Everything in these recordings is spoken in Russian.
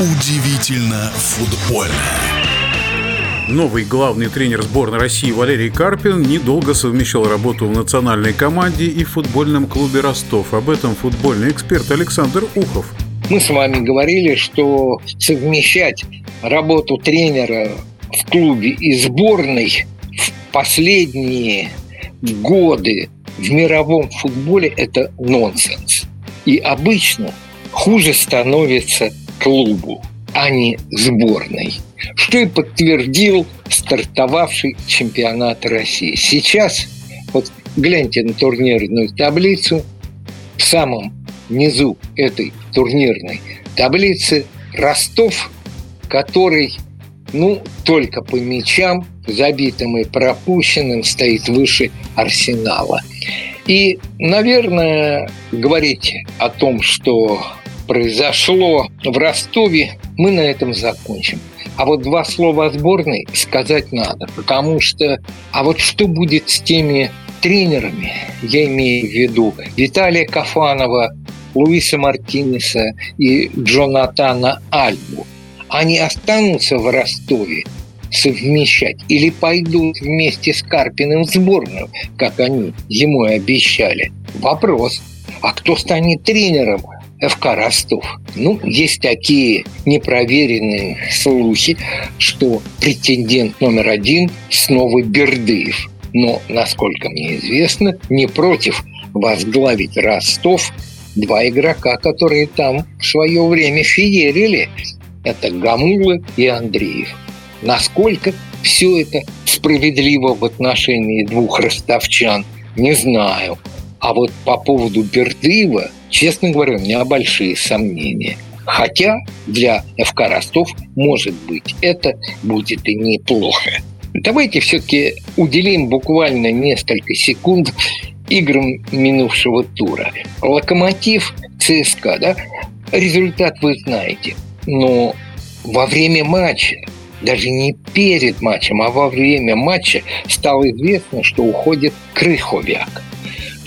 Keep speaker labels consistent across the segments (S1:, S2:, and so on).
S1: Удивительно футбольно.
S2: Новый главный тренер сборной России Валерий Карпин недолго совмещал работу в национальной команде и в футбольном клубе Ростов. Об этом футбольный эксперт Александр Ухов.
S3: Мы с вами говорили, что совмещать работу тренера в клубе и сборной в последние годы в мировом футболе – это нонсенс. И обычно хуже становится клубу, а не сборной. Что и подтвердил стартовавший чемпионат России. Сейчас, вот гляньте на турнирную таблицу, в самом низу этой турнирной таблицы Ростов, который, ну, только по мячам, забитым и пропущенным, стоит выше Арсенала. И, наверное, говорить о том, что произошло в Ростове, мы на этом закончим. А вот два слова о сборной сказать надо, потому что... А вот что будет с теми тренерами, я имею в виду Виталия Кафанова, Луиса Мартинеса и Джонатана Альбу, они останутся в Ростове совмещать или пойдут вместе с Карпиным в сборную, как они ему и обещали? Вопрос. А кто станет тренером ФК Ростов. Ну, есть такие непроверенные слухи, что претендент номер один снова Бердыев. Но, насколько мне известно, не против возглавить Ростов два игрока, которые там в свое время феерили. Это Гамула и Андреев. Насколько все это справедливо в отношении двух ростовчан, не знаю. А вот по поводу Бердыева – Честно говоря, у меня большие сомнения. Хотя для ФК Ростов, может быть, это будет и неплохо. Давайте все-таки уделим буквально несколько секунд играм минувшего тура. Локомотив, ЦСКА, да? Результат вы знаете. Но во время матча, даже не перед матчем, а во время матча стало известно, что уходит Крыховяк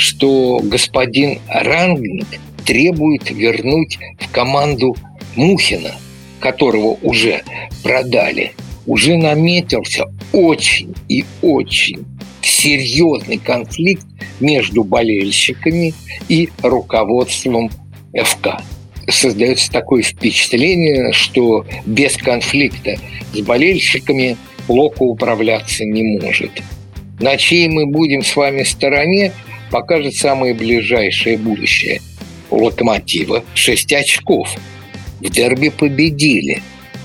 S3: что господин Рангник требует вернуть в команду Мухина, которого уже продали. Уже наметился очень и очень серьезный конфликт между болельщиками и руководством ФК. Создается такое впечатление, что без конфликта с болельщиками Локо управляться не может. На чьей мы будем с вами стороне, покажет самое ближайшее будущее. У «Локомотива» 6 очков. В дерби победили.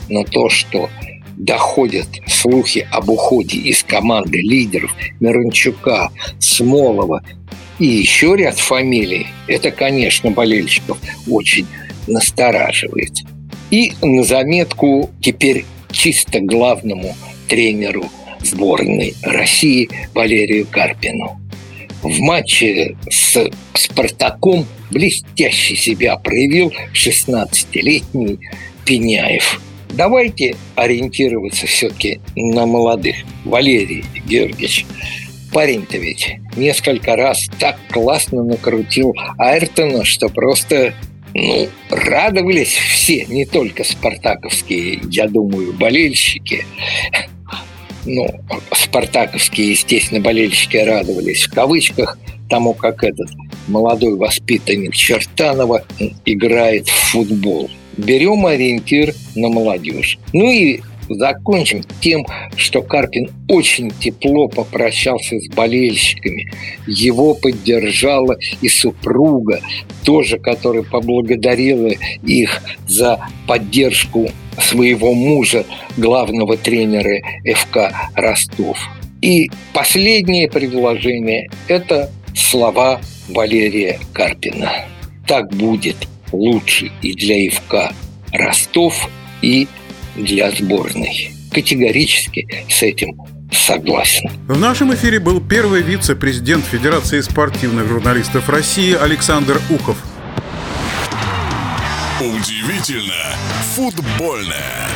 S3: Но то, что доходят слухи об уходе из команды лидеров Мирончука, Смолова и еще ряд фамилий, это, конечно, болельщиков очень настораживает. И на заметку теперь чисто главному тренеру сборной России Валерию Карпину в матче с «Спартаком» блестяще себя проявил 16-летний Пеняев. Давайте ориентироваться все-таки на молодых. Валерий Георгиевич, парень-то ведь несколько раз так классно накрутил Айртона, что просто ну, радовались все, не только спартаковские, я думаю, болельщики ну, спартаковские, естественно, болельщики радовались в кавычках тому, как этот молодой воспитанник Чертанова играет в футбол. Берем ориентир на молодежь. Ну и закончим тем, что Карпин очень тепло попрощался с болельщиками. Его поддержала и супруга, тоже, которая поблагодарила их за поддержку своего мужа, главного тренера ФК Ростов. И последнее предложение – это слова Валерия Карпина. Так будет лучше и для ФК Ростов, и для сборной. Категорически с этим согласен.
S2: В нашем эфире был первый вице-президент Федерации спортивных журналистов России Александр Ухов.
S1: Удивительно футбольное.